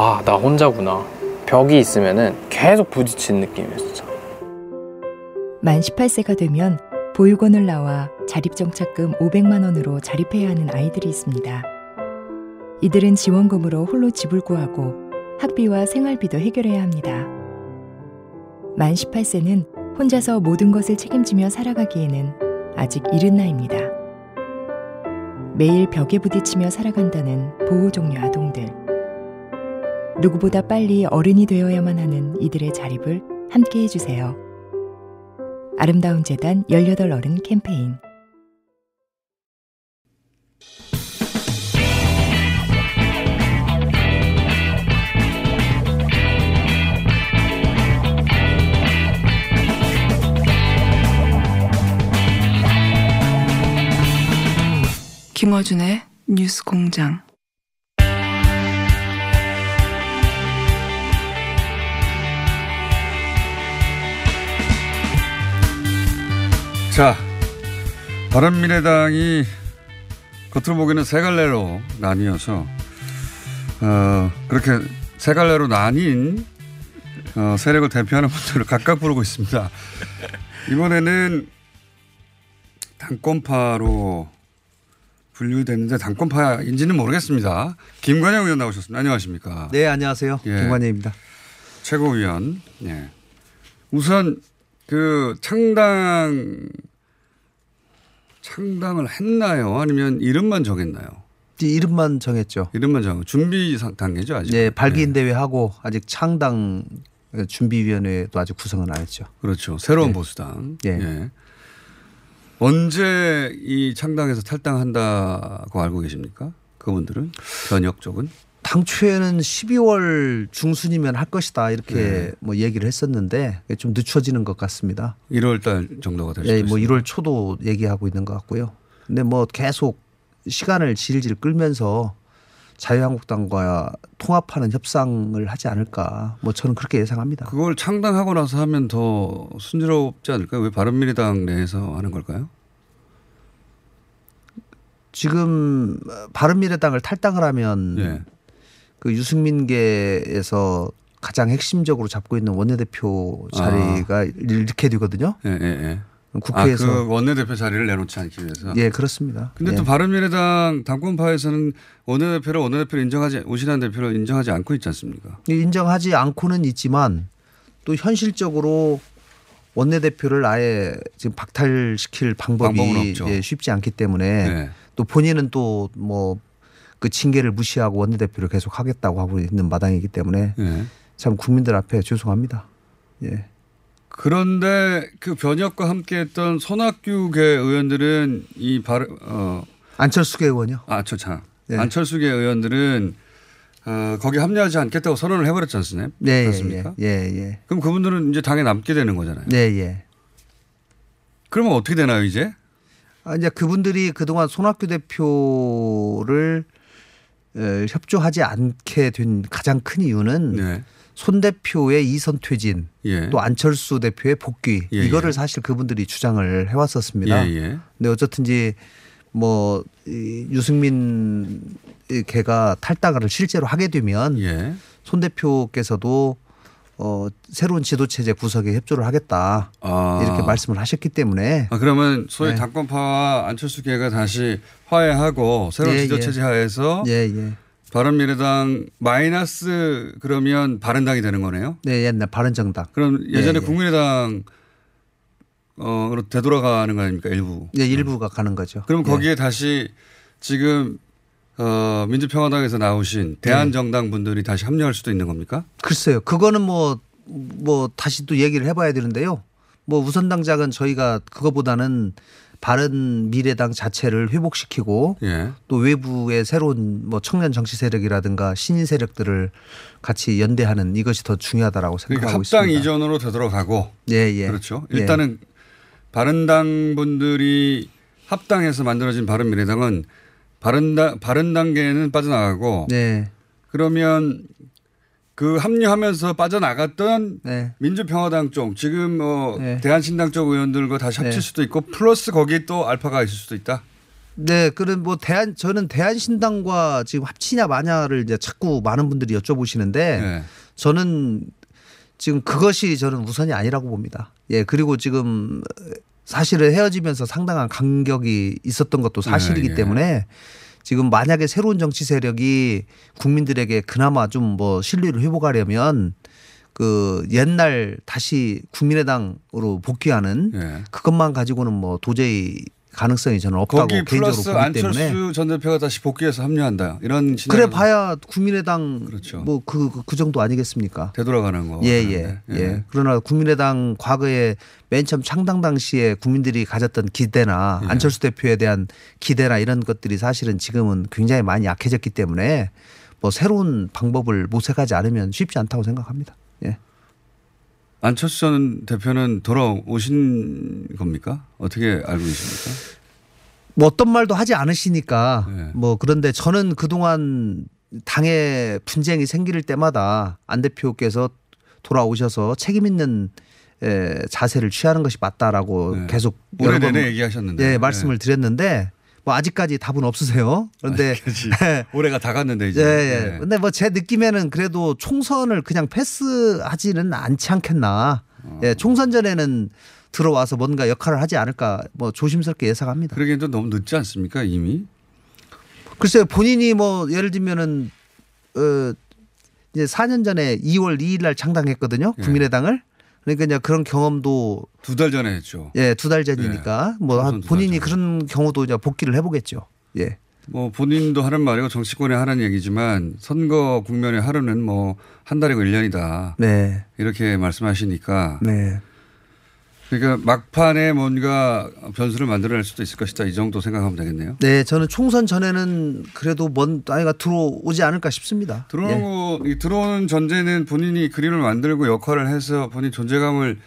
아, 나 혼자구나. 벽이 있으면은 계속 부딪히는 느낌이었어. 만 18세가 되면 보육원을 나와 자립정착금 500만 원으로 자립해야 하는 아이들이 있습니다. 이들은 지원금으로 홀로 집을 구하고 학비와 생활비도 해결해야 합니다. 만 18세는 혼자서 모든 것을 책임지며 살아가기에는 아직 이른 나이입니다. 매일 벽에 부딪히며 살아간다는 보호종류 아동들. 누구보다 빨리 어른이 되어야만 하는 이들의 자립을 함께 해주세요. 아름다운 재단 18 어른 캠페인 김어준의 뉴스 공장. 자, 바른미래당이 겉으로 보기에는 세 갈래로 나뉘어서 어, 그렇게 세 갈래로 나뉜 어, 세력을 대표하는 분들을 각각 부르고 있습니다. 이번에는 당권파로 분류됐는데 당권파인지는 모르겠습니다. 김관영 의원 나오셨습니다. 안녕하십니까? 네, 안녕하세요. 예. 김관영입니다. 최고위원. 예. 우선 그 창당 창당을 했나요? 아니면 이름만 정했나요? 이름만 정했죠. 이름만 정하고 준비 상- 단계죠 아직. 네, 발기인 대회 하고 아직 창당 준비위원회도 아직 구성은 안 했죠. 그렇죠. 새로운 네. 보수당. 예. 예. 언제 이 창당에서 탈당한다고 알고 계십니까? 그분들은 변혁 쪽은 당초에는 12월 중순이면 할 것이다 이렇게 네. 뭐 얘기를 했었는데 좀 늦춰지는 것 같습니다. 1월 달 정도가 될 수도 예, 뭐 있습니다. 1월 초도 얘기하고 있는 것 같고요. 근데 뭐 계속 시간을 질질 끌면서 자유한국당과 통합하는 협상을 하지 않을까. 뭐 저는 그렇게 예상합니다. 그걸 창당하고 나서 하면 더 순조롭지 않을까요? 왜 바른미래당 내에서 하는 걸까요? 지금 바른미래당을 탈당을 하면 예. 그 유승민계에서 가장 핵심적으로 잡고 있는 원내대표 자리가 이렇게 되거든요. 예, 예, 예. 국회에서 아, 그 원내대표 자리를 내놓지 않기 위해서. 예 그렇습니다. 근데 예. 또 바른미래당 당권파에서는 원내대표를 원내대표를 인정하지 오신환 대표를 인정하지 않고 있지 않습니까? 인정하지 않고는 있지만 또 현실적으로 원내대표를 아예 지금 박탈시킬 방법이. 예, 쉽지 않기 때문에 네. 또 본인은 또 뭐 그 징계를 무시하고 원내대표를 계속 하겠다고 하고 있는 마당이기 때문에 예. 참 국민들 앞에 죄송합니다. 예. 그런데 그 변혁과 함께했던 손학규계 의원들은 이 바르 어 안철수계 의원요. 아 저참 네. 안철수계 의원들은 어 거기 합류하지 않겠다고 선언을 해버렸지 않습니까? 네, 예, 그렇습니까? 예, 예, 그럼 그분들은 이제 당에 남게 되는 거잖아요. 네, 예. 그러면 어떻게 되나요 이제? 아, 이제 그분들이 그동안 손학규 대표를 에, 협조하지 않게 된 가장 큰 이유는 네. 손 대표의 이선 퇴진 예. 또 안철수 대표의 복귀 예, 이거를 예. 사실 그분들이 주장을 해왔었습니다. 예, 예. 근데 어쨌든지 뭐 이, 유승민 이 걔가 탈당을 실제로 하게 되면 예. 손 대표께서도 어, 새로운 지도체제 구석에 협조를 하겠다 아. 이렇게 말씀을 하셨기 때문에 아, 그러면 소위 네. 당권파와 안철수 계가 다시 화해하고 새로운 예, 지도체제 예. 하에서 예, 예. 바른미래당 마이너스 그러면 바른당이 되는 거네요. 네, 옛날 바른정당. 그럼 예전에 예, 예. 국민의당 어로 되돌아가는 거 아닙니까 일부. 네, 일부가 가는 거죠. 그럼 예. 거기에 다시 지금 어 민주평화당에서 나오신 대한정당 분들이 다시 합류할 수도 있는 겁니까? 글쎄요. 그거는 뭐, 뭐 다시 또 얘기를 해봐야 되는데요. 뭐 우선 당장은 저희가 그거보다는 바른 미래당 자체를 회복시키고 예. 또 외부의 새로운 뭐 청년 정치 세력이라든가 신인 세력들을 같이 연대하는 이것이 더 중요하다라고 그러니까 생각하고 합당 있습니다. 이전으로 되돌아가고 예, 예. 그렇죠. 예. 일단은 바른당 분들이 합당해서 만들어진 바른 미래당은 바른당 바른당계는 빠져나가고 네. 그러면 그 합류하면서 빠져나갔던 네. 민주평화당 쪽 지금 뭐 네. 대한신당 쪽 의원들과 다시 합칠 네. 수도 있고 플러스 거기에 또 알파가 있을 수도 있다. 네, 그런 뭐 대한 저는 대한신당과 지금 합치냐 마냐를 이제 자꾸 많은 분들이 여쭤보시는데 네. 저는 지금 그것이 저는 우선이 아니라고 봅니다. 예, 그리고 지금 사실은 헤어지면서 상당한 간격이 있었던 것도 사실이기 예, 예. 때문에 지금 만약에 새로운 정치 세력이 국민들에게 그나마 좀 뭐 신뢰를 회복하려면 그 옛날 다시 국민의당으로 복귀하는 예. 그것만 가지고는 뭐 도저히 가능성이 저는 없다고 거기 개인적으로 플러스 보기 때문에 안철수 전 대표가 다시 복귀해서 합류한다. 이런 그래 봐야 국민의당 그렇죠. 뭐그그 정도 아니겠습니까? 되돌아가는 거. 예, 예, 같은데. 예. 그러나 국민의당 과거에 맨 처음 창당 당시에 국민들이 가졌던 기대나 예. 안철수 대표에 대한 기대나 이런 것들이 사실은 지금은 굉장히 많이 약해졌기 때문에 뭐 새로운 방법을 모색하지 않으면 쉽지 않다고 생각합니다. 예. 안철수 전 대표는 돌아오신 겁니까? 어떻게 알고 계십니까? 뭐 어떤 말도 하지 않으시니까 네. 뭐 그런데 저는 그동안 당의 분쟁이 생길 때마다 안 대표께서 돌아오셔서 책임 있는 에, 자세를 취하는 것이 맞다라고 네. 계속 여러 번 내내 얘기하셨는데. 예, 말씀을 드렸는데 뭐 아직까지 답은 없으세요. 그런데. 예, 올해가 다 갔는데 이제. 예, 예. 예. 근데 뭐 제 느낌에는 그래도 총선을 그냥 패스하지는 않지 않겠나. 어. 예, 총선 전에는 들어와서 뭔가 역할을 하지 않을까 뭐 조심스럽게 예상합니다. 그러기엔 또 너무 늦지 않습니까 이미? 글쎄요 본인이 뭐 예를 들면은 어 이제 4년 전에 2월 2일 날 창당했거든요 예. 국민의당을 그러니까 이제 그런 경험도 두 달 전에 했죠. 예 두 달 전이니까 뭐한 두달 본인이. 그런 경우도 이제 복귀를 해보겠죠 예 뭐 본인도 하는 말이고 정치권이 하는 얘기지만 선거 국면의 하루는 뭐 한 달이고 1년이다. 네, 이렇게 말씀하시니까 네. 그러니까 막판에 뭔가 변수를 만들어낼 수도 있을 것이다. 이 정도 생각하면 되겠네요. 네, 저는 총선 전에는 그래도 먼 나이가 들어오지 않을까 싶습니다. 들어오는 예. 들어오는 전제는 본인이 그림을 만들고 역할을 해서 본인 존재감을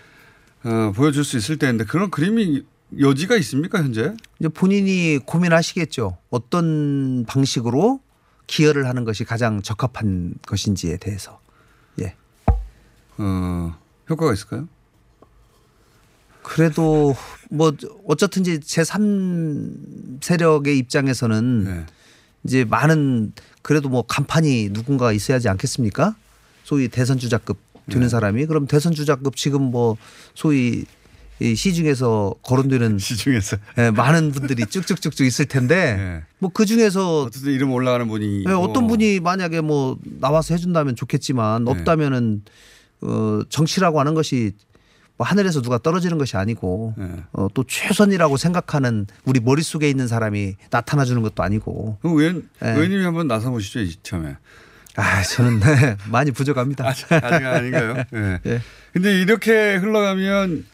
어, 보여줄 수 있을 때인데 그런 그림이 여지가 있습니까 현재? 이제 본인이 고민하시겠죠. 어떤 방식으로 기여를 하는 것이 가장 적합한 것인지에 대해서. 예. 어, 효과가 있을까요? 그래도 뭐 어쨌든지 제3 세력의 입장에서는 네. 이제 많은 그래도 뭐 간판이 누군가 있어야지 않겠습니까? 소위 대선 주자급 되는 네. 사람이 그럼 대선 주자급 지금 뭐 소위 이 시중에서 거론되는 시중에서 예, 많은 분들이 쭉쭉쭉쭉 있을 텐데 네. 뭐그 중에서 어쨌든 이름 올라가는 분이 예, 어떤. 분이 만약에 뭐 나와서 해준다면 좋겠지만 네. 없다면은 어 정치라고 하는 것이 뭐 하늘에서 누가 떨어지는 것이 아니고 네. 어, 또 최선이라고 생각하는 우리 머릿속에 있는 사람이 나타나 주는 것도 아니고 그럼 의원, 네. 의원님이 한번 나서 보시죠 이참에. 아 저는 네, 많이 부족합니다. 아직, 아직 아닌가요? 예. 예. 근데 이렇게 흘러가면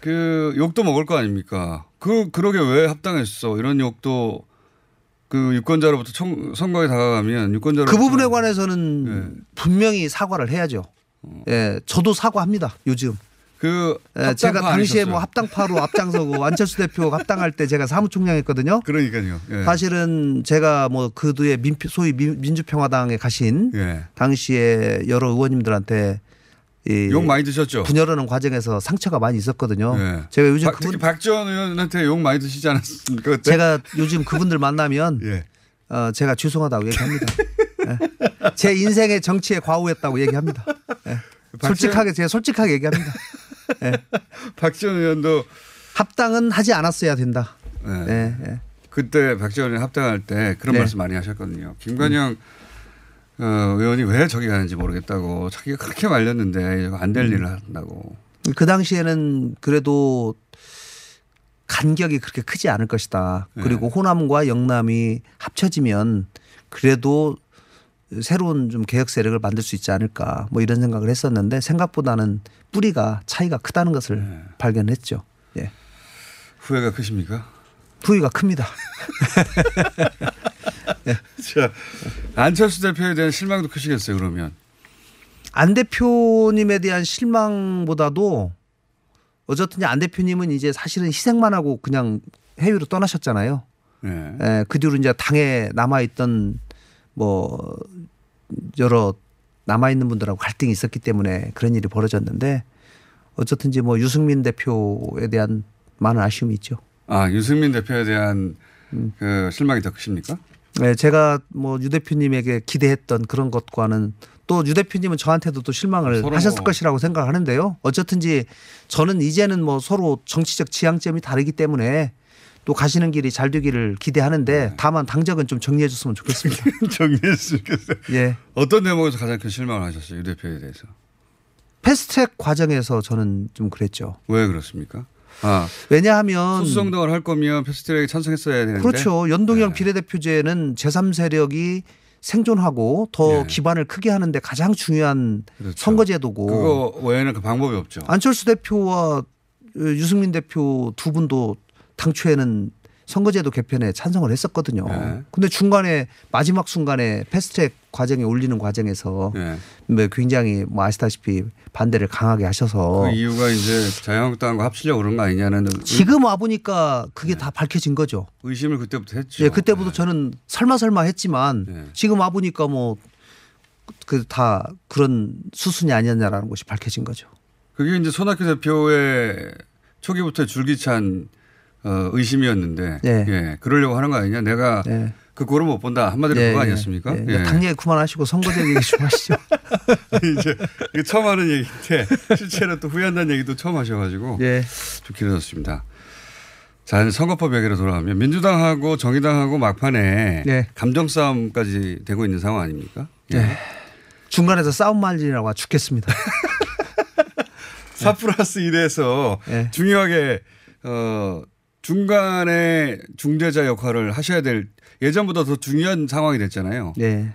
그 욕도 먹을 거 아닙니까? 그 그러게 왜 합당했어? 이런 욕도 그 유권자로부터 청, 선거에 다가가면 유권자로 그 부분에 관해서는 네. 분명히 사과를 해야죠. 예, 저도 사과합니다. 요즘. 그 예, 제가 당시에? 뭐 합당파로 앞장서고 안철수 대표 합당할 때 제가 사무총장했거든요. 그러니까요. 예. 사실은 제가 뭐 그 뒤에 민피, 소위 민- 민주평화당에 가신 예. 당시에 여러 의원님들한테 이욕 많이 드셨죠? 분열하는 과정에서 상처가 많이 있었거든요. 예. 제가 요즘 박- 그분 특히 박지원 의원한테 욕 많이 드시지 않았습니까? 그때? 제가 요즘 그분들 만나면 예. 어, 제가 죄송하다고 얘기합니다. 예. 제 인생의 정치에 과오했다고 얘기합니다. 예. 솔직하게 제가 솔직하게 얘기합니다. 박지원 의원도 합당은 하지 않았어야 된다. 예. 예, 예. 그때 박지원 의원 합당할 때 그런 네. 말씀 많이 하셨거든요. 김관영 어, 의원이 왜 저기 가는지 모르겠다고 자기가 그렇게 말렸는데 이거 안될 음. 일을 한다고. 그 당시에는 그래도 간격이 그렇게 크지 않을 것이다. 네. 그리고 호남과 영남이 합쳐지면 그래도 새로운 좀 개혁 세력을 만들 수 있지 않을까 뭐 이런 생각을 했었는데 생각보다는 뿌리가 차이가 크다는 것을 네. 발견했죠. 예. 후회가 크십니까? 부위가 큽니다. 자, 안철수 대표에 대한 실망도 크시겠어요, 그러면. 안 대표님에 대한 실망보다도 어쨌든 안 대표님은 이제 사실은 희생만 하고 그냥 해외로 떠나셨잖아요. 네. 예, 그 뒤로 이제 당에 남아 있던 뭐 여러 남아 있는 분들하고 갈등이 있었기 때문에 그런 일이 벌어졌는데 어쨌든지 뭐 유승민 대표에 대한 많은 아쉬움이 있죠. 아, 유승민 대표에 대한 그 실망이 더 크십니까? 네, 제가 뭐 유 대표님에게 기대했던 그런 것과는 또 유 대표님은 저한테도 또 실망을 하셨을 뭐- 것이라고 생각하는데요. 어쨌든지 저는 이제는 뭐 서로 정치적 지향점이 다르기 때문에 또 가시는 길이 잘 되기를 기대하는데 네. 다만 당적은 좀 정리해 줬으면 좋겠습니다. 정리했으면 좋겠어요. 예. 어떤 대목에서 가장 큰 실망을 하셨어요? 유 대표에 대해서. 패스트트랙 과정에서 저는 좀 그랬죠. 왜 그렇습니까? 아, 왜냐하면 소수정당을 할 거면 패스트트랙에 찬성했어야 되는데. 그렇죠. 연동형 네. 비례대표제는 제3세력이 생존하고 더 네. 기반을 크게 하는데 가장 중요한 그렇죠. 선거제도고 그거 외에는 그 방법이 없죠. 안철수 대표와 유승민 대표 두 분도 당초에는 선거제도 개편에 찬성을 했었거든요. 네. 근데 중간에 마지막 순간에 패스트트랙 과정에 올리는 과정에서 예. 뭐 굉장히 뭐 아시다시피 반대를 강하게 하셔서 그 이유가 이제 자유한국당과 합치려고 그런 거 아니냐는 지금 와 보니까 그게 다 밝혀진 거죠. 의심을 그때부터 했죠. 예, 그때부터 저는 설마 설마 했지만 네. 지금 와 보니까 뭐 그 다 그런 수순이 아니었냐라는 것이 밝혀진 거죠. 그게 이제 손학규 대표의 초기부터 줄기찬 어, 의심이었는데 네. 예, 그러려고 하는 거 아니냐. 내가 예. 그 꼴을 못 본다. 한마디로 예, 그거 예. 아니었습니까? 예. 예. 당 얘기 그만하시고 선거제 얘기 좀 하시죠. 이제 이게 처음 하는 얘기인데 실제로 또 후회한다는 얘기도 처음 하셔가지고 예. 좀 길어졌습니다. 자, 선거법 얘기로 돌아가면 민주당하고 정의당하고 막판에 네. 감정 싸움까지 되고 있는 상황 아닙니까? 예. 네. 중간에서 싸움 말리라고 죽겠습니다. 4 플러스 1에서 예. 중요하게 어 중간에 중재자 역할을 하셔야 될 예전보다 더 중요한 상황이 됐잖아요. 네.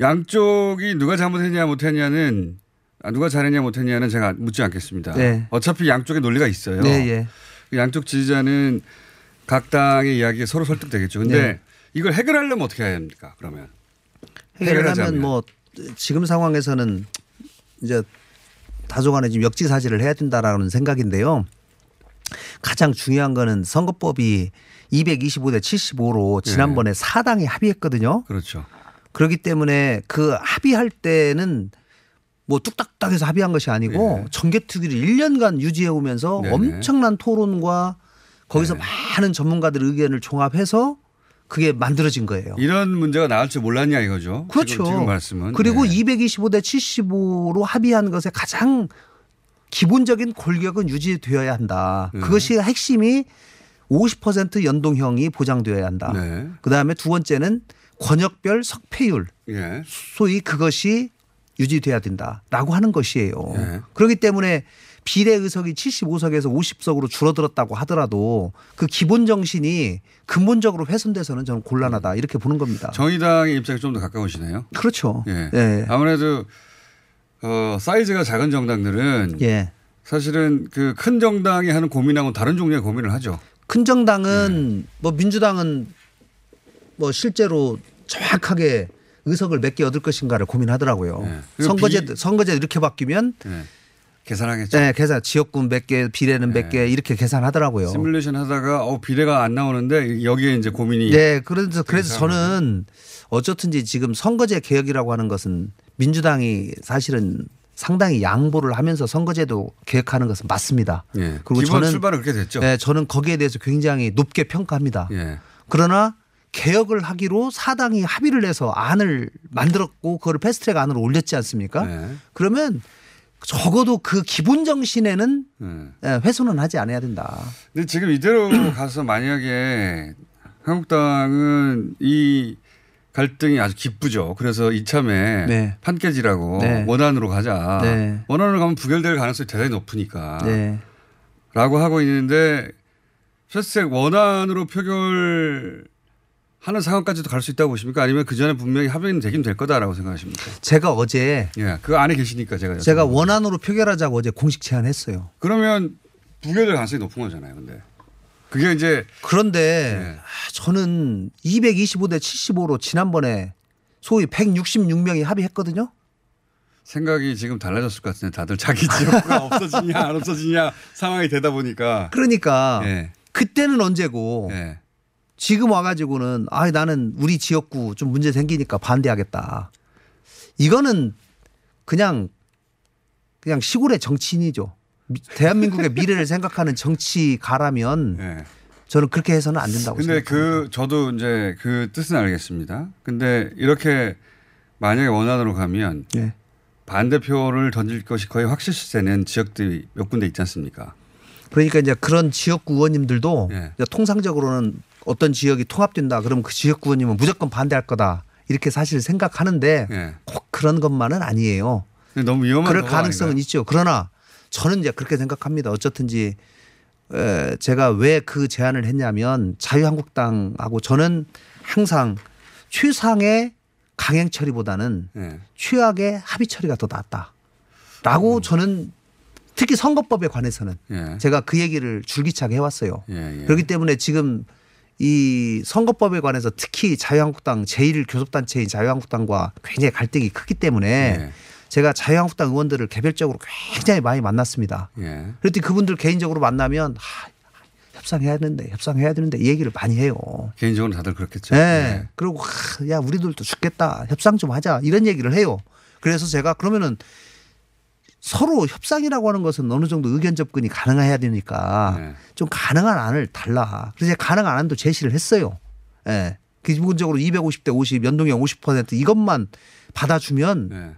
양쪽이 누가 잘못했냐 못했냐는 아, 누가 잘했냐 못했냐는 제가 묻지 않겠습니다. 네. 어차피 양쪽의 논리가 있어요. 네, 예. 그 양쪽 지지자는 각 당의 이야기에 서로 설득되겠죠. 근데 네. 이걸 해결하려면 어떻게 해야 합니까? 그러면 해결을 해결하자면. 하면 뭐 지금 상황에서는 이제 다소간에 지금 역지사지를 해야 된다라는 생각인데요. 가장 중요한 거는 선거법이 225대 75로 지난번에 사당이 합의했거든요. 그렇죠. 그렇기 때문에 그 합의할 때는 뭐 뚝딱딱 해서 합의한 것이 아니고 네. 정개특위를 1년간 유지해 오면서 네네. 엄청난 토론과 거기서 네. 많은 전문가들 의견을 종합해서 그게 만들어진 거예요. 이런 문제가 나올 줄 몰랐냐 이거죠. 그렇죠. 지금, 지금 말씀은. 그리고 네. 225대 75로 합의한 것에 가장 기본적인 골격은 유지되어야 한다. 네. 그것이 핵심이 50% 연동형이 보장되어야 한다. 네. 그다음에 두 번째는 권역별 석패율 예. 소위 그것이 유지돼야 된다라고 하는 것이에요. 네. 그렇기 때문에 비례 의석이 75석에서 50석으로 줄어들었다고 하더라도 그 기본 정신이 근본적으로 훼손돼서는 저는 곤란하다 이렇게 보는 겁니다. 정의당의 입장이 좀 더 가까우시네요. 그렇죠. 예. 예. 아무래도 어, 사이즈가 작은 정당들은 예. 사실은 그 큰 정당이 하는 고민하고 다른 종류의 고민을 하죠. 큰 정당은 네. 뭐 민주당은 뭐 실제로 정확하게 의석을 몇 개 얻을 것인가를 고민하더라고요. 네. 그리고 선거제 비- 선거제 이렇게 바뀌면 예. 계산하겠죠. 네, 계산 지역군 몇 개, 비례는 몇 네. 개 이렇게 계산하더라고요. 시뮬레이션 하다가 어, 비례가 안 나오는데 여기에 이제 고민이 네, 그래서 그래서 저는 어쨌든지 지금 선거제 개혁이라고 하는 것은 민주당이 사실은 상당히 양보를 하면서 선거제도 개혁하는 것은 맞습니다. 예. 그리고 저는- 출발은 그렇게 됐죠. 네, 저는 거기에 대해서 굉장히 높게 평가합니다. 예. 그러나 개혁을 하기로 사당이 합의를 해서 안을 만들었고 그거를 패스트트랙 안으로 올렸지 않습니까? 네. 그러면 적어도 그 기본 정신에는 예. 예, 훼손은 하지 않아야 된다. 근데 지금 이대로 가서 만약에 한국당은 이 갈등이 아주 기쁘죠. 그래서 이참에 네. 판 깨지라고 네. 원안으로 가자. 네. 원안으로 가면 부결될 가능성이 대단히 높으니까. 네. 라고 하고 있는데 패스트트랙 원안으로 표결 하는 상황까지도 갈 수 있다고 보십니까? 아니면 그 전에 분명히 합의는 되긴 될 거다라고 생각하십니까? 제가 어제 예, 그 안에 계시니까 제가 제가 원안으로 표결하자고 어제 공식 제안했어요. 그러면 부결될 가능성이 높은 거잖아요. 근데 그게 이제 그런데 네. 아, 저는 225대 75로 지난번에 소위 166명이 합의했거든요. 생각이 지금 달라졌을 것 같은데 다들 자기 지역구가 없어지냐 안 없어지냐 상황이 되다 보니까 그러니까 예, 그때는 언제고 예. 지금 와가지고는 아 나는 우리 지역구 좀 문제 생기니까 반대하겠다. 이거는 그냥 그냥 시골의 정치인이죠. 미- 대한민국의 미래를 생각하는 정치가라면 예. 저는 그렇게 해서는 안 된다고 근데 생각합니다. 그 저도 이제 그 뜻은 알겠습니다. 근데 이렇게 만약에 원안으로 가면 예. 반대표를 던질 것이 거의 확실시되는 지역들이 몇 군데 있지 않습니까? 그러니까 이제 그런 지역구 의원님들도 예. 이제 통상적으로는 어떤 지역이 통합된다 그러면 그 지역구 의원님은 무조건 반대할 거다 이렇게 사실 생각하는데 예. 꼭 그런 것만은 아니에요. 근데 너무 위험한 그럴 가능성은 아닌가요? 있죠. 그러나 저는 이제 그렇게 생각합니다. 어쨌든지 에, 제가 왜 그 제안을 했냐면 자유한국당하고 저는 항상 최상의 강행 처리보다는 예. 최악의 합의 처리가 더 낫다라고 저는 특히 선거법에 관해서는 예. 제가 그 얘기를 줄기차게 해왔어요. 예. 예. 그렇기 때문에 지금 이 선거법에 관해서 특히 자유한국당 제1교섭단체인 자유한국당과 굉장히 갈등이 크기 때문에 예. 제가 자유한국당 의원들을 개별적으로 굉장히 많이 만났습니다. 예. 그랬더니 그분들 개인적으로 만나면 하, 협상해야 되는데 협상해야 되는데 이 얘기를 많이 해요. 개인적으로 다들 그렇겠죠. 네. 예. 그리고 하, 야 우리들도 죽겠다 협상 좀 하자 이런 얘기를 해요. 그래서 제가 그러면은 서로 협상이라고 하는 것은 어느 정도 의견 접근이 가능해야 되니까 네. 좀 가능한 안을 달라. 그래서 가능한 안도 제시를 했어요. 예. 기본적으로 250대 50, 연동형 50% 이것만 받아주면 네.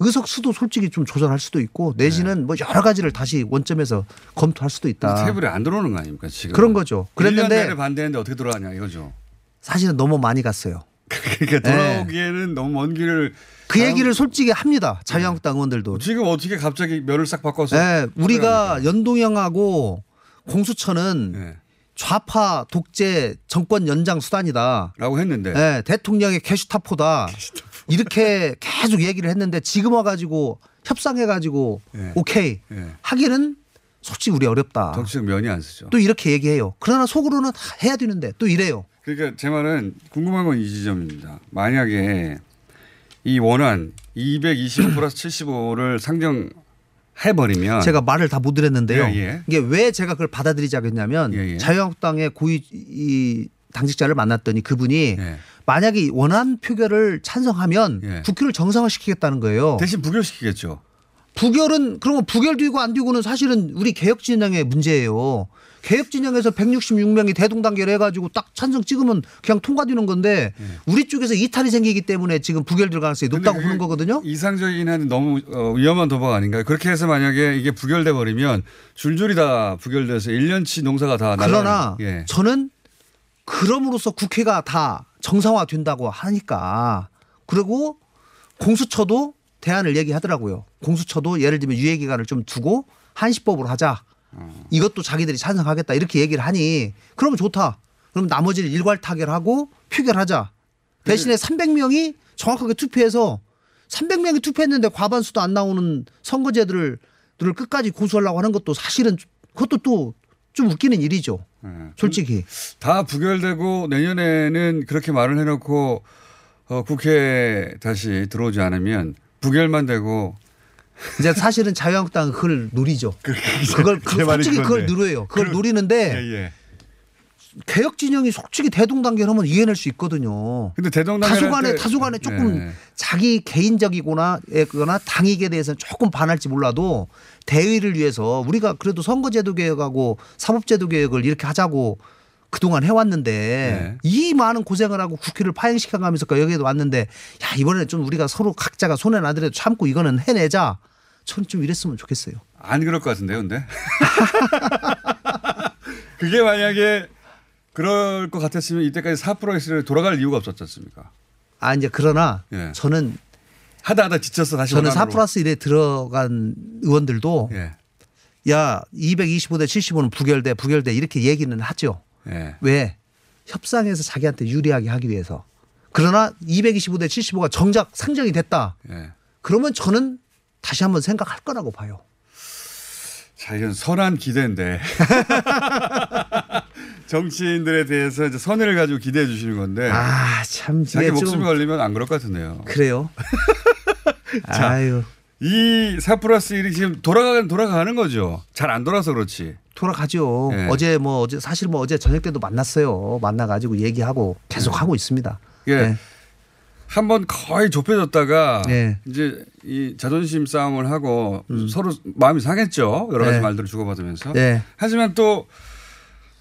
의석 수도 솔직히 좀 조절할 수도 있고 내지는 뭐 여러 가지를 다시 원점에서 검토할 수도 있다. 테이블에 안 들어오는 거 아닙니까 지금? 그런 거죠. 그랬는데 반대했는데 어떻게 들어가냐 이거죠. 사실은 너무 많이 갔어요. 그러니까 돌아오기에는 너무 먼 길을 그 얘기를 솔직히 합니다. 자유한국당 의원들도. 지금 어떻게 갑자기 면을 싹 바꿔서 예, 우리가? 연동형하고 공수처는 예. 좌파 독재 정권 연장 수단이다. 라고 했는데 예, 대통령의 캐슈타포다. 이렇게 계속 얘기를 했는데 지금 와가지고 협상해가지고 예. 오케이 예. 하기는 솔직히 우리 어렵다. 정치적 면이 안 쓰죠. 또 이렇게 얘기해요. 그러나 속으로는 다 해야 되는데 또 이래요. 그러니까 제 말은 궁금한 건 이 지점입니다. 만약에 이 원안 225 플러스 75를 상정 해 버리면 제가 말을 다 못 드렸는데요. 아. 예, 예. 이게 왜 제가 그걸 받아들이자겠냐면 예, 예. 자유한국당의 고위 이 당직자를 만났더니 그분이 예. 만약에 원안 표결을 찬성하면 예. 국회를 정상화시키겠다는 거예요. 대신 부결시키겠죠. 부결은 그러면 부결 되고 안 되고는 사실은 우리 개혁 진영의 문제예요. 개혁 진영에서 166명이 대동 단결 해가지고 딱 찬성 찍으면 그냥 통과되는 건데 우리 쪽에서 이탈이 생기기 때문에 지금 부결될 가능성이 높다고 근데 보는 거거든요. 이상적이긴 한데 너무 어, 위험한 도박 아닌가요? 그렇게 해서 만약에 이게 부결돼 버리면 줄줄이 다 부결돼서 1년치 농사가 다 그러나 예. 저는 그럼으로써 국회가 다 정상화 된다고 하니까 그리고 공수처도 대안을 얘기하더라고요. 공수처도 예를 들면 유예 기간을 좀 두고 한시법으로 하자. 이것도 자기들이 찬성하겠다 이렇게 얘기를 하니 그러면 좋다. 그럼 나머지를 일괄 타결하고 표결하자. 대신에 300명이 정확하게 투표해서 300명이 투표했는데 과반수도 안 나오는 선거제들을 들을 끝까지 고수하려고 하는 것도 사실은 그것도 또 좀 웃기는 일이죠. 예. 솔직히. 다 부결되고 내년에는 그렇게 말을 해놓고 어, 국회에 다시 들어오지 않으면 부결만 되고 이제 사실은 자유한국당은 그걸 노리죠. 그걸 그제 말이 솔직히 그걸. 누려요. 그걸 그- 노리는데 예, 예. 개혁 진영이 솔직히 대동단결하면 이해낼 수 있거든요. 근데 대동당 다수간에 다수간에 조금 예. 자기 개인적이거나 거나 당익에 대해서는 조금 반할지 몰라도 대의를 위해서 우리가 그래도 선거제도 개혁하고 사법제도 개혁을 이렇게 하자고 그동안 해왔는데 네. 이 많은 고생을 하고 국회를 파행시켜가면서 여기에도 왔는데 야 이번에는 좀 우리가 서로 각자가 손에 나더라도 참고 이거는 해내자. 저는 좀 이랬으면 좋겠어요. 안 그럴 것 같은데요, 근데. 그게 만약에 그럴 것 같았으면 이때까지 4%를 돌아갈 이유가 없었지 않습니까? 아 이제 그러나 예. 저는 하다 하다 지쳐서 다시 저는 4 원안으로. 플러스 1에 들어간 의원들도 예. 야 225대 75는 부결돼 부결돼 이렇게 얘기는 하죠. 예. 왜 협상에서 자기한테 유리하게 하기 위해서. 그러나 225대 75가 정작 상정이 됐다. 예. 그러면 저는 다시 한번 생각할 거라고 봐요. 자, 이건 선한 기대인데. 정치인들에 대해서 이제 선의를 가지고 기대해 주시는 건데. 아, 참 자기 목숨이 좀 걸리면 안 그럴 것 같은데요. 그래요. 아유, 이4 플러스 1이 지금 돌아가는, 돌아가는 거죠. 잘 안 돌아서 그렇지. 돌아가죠. 예. 어제 뭐 어제 사실 뭐 어제 저녁 때도 만났어요. 만나 가지고 얘기하고 계속 하고 있습니다. 예. 네. 한번 거의 좁혀졌다가 네. 이제 이 자존심 싸움을 하고 서로 마음이 상했죠. 여러 가지 네. 말들을 주고받으면서. 네. 하지만 또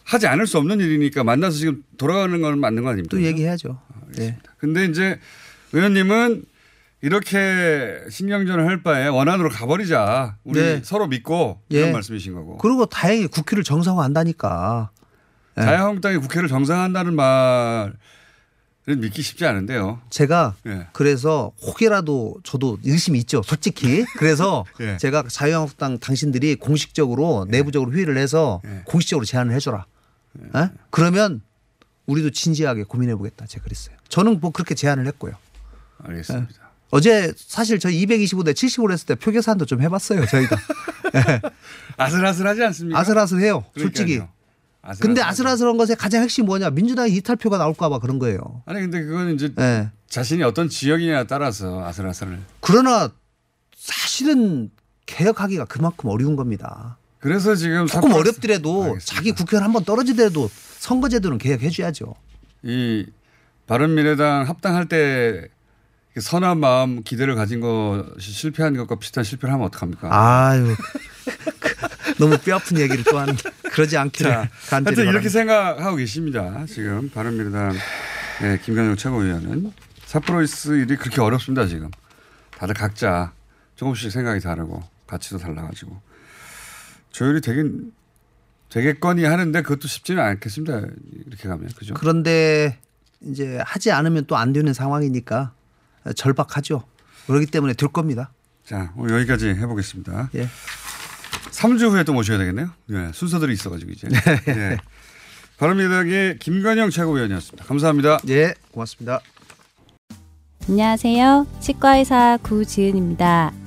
하지 않을 수 없는 일이니까 만나서 지금 돌아가는 건 맞는 거 아닙니까? 또 얘기해야죠. 네. 근데 이제 의원님은 이렇게 신경전을 할 바에 원안으로 가버리자. 우리 네. 서로 믿고 예. 이런 말씀이신 거고. 그리고 다행히 국회를 정상화한다니까. 네. 자유한국당이 국회를 정상화한다는 말은 믿기 쉽지 않은데요. 제가 예. 그래서 혹이라도 저도 의심이 있죠. 솔직히. 그래서 예. 제가 자유한국당 당신들이 공식적으로 내부적으로 회의를 해서 예. 공식적으로 제안을 해줘라. 에? 그러면 우리도 진지하게 고민해 보겠다. 제가 그랬어요. 저는 뭐 그렇게 제안을 했고요. 알겠습니다. 어제 사실 저희 225대 75를 했을 때 표계산도 좀 해봤어요. 저희가. 아슬아슬하지 않습니까? 아슬아슬해요. 솔직히. 아슬아슬하죠. 근데 아슬아슬한 것의 가장 핵심이 뭐냐. 민주당의 이탈표가 나올까봐 그런 거예요. 아니 근데 그건 이제 예. 자신이 어떤 지역이냐에 따라서 아슬아슬을. 그러나 사실은 개혁하기가 그만큼 어려운 겁니다. 그래서 지금 조금 어렵더라도 알겠습니다. 자기 국회의원 한 번 떨어지더라도 선거제도는 개혁해 줘야죠. 이 바른미래당 합당할 때 선한 마음 기대를 가진 것이 실패한 것과 비슷한 실패를 하면 어떡합니까? 아유. 너무 뼈아픈 얘기를 또 하는 그러지 않기를 자, 간절히 하여튼 이렇게. 생각하고 계십니다. 지금 바른미래당 의 김관영 최고위원은 삿포로이스 일이 그렇게 어렵습니다. 지금 다들 각자 조금씩 생각이 다르고 가치도 달라가지고 조율이 되긴 되겠거니 하는데 그것도 쉽지는 않겠습니다. 이렇게 가면 그죠? 그런데 이제 하지 않으면 또 안 되는 상황이니까 절박하죠. 그렇기 때문에 될 겁니다. 자 오늘 여기까지 해보겠습니다. 예. 3주 후에 또 모셔야 되겠네요. 예, 순서들이 있어가지고 이제. 예. 바른미래당의 김관영 최고위원이었습니다. 감사합니다. 예, 고맙습니다. 안녕하세요. 치과의사 구지은입니다.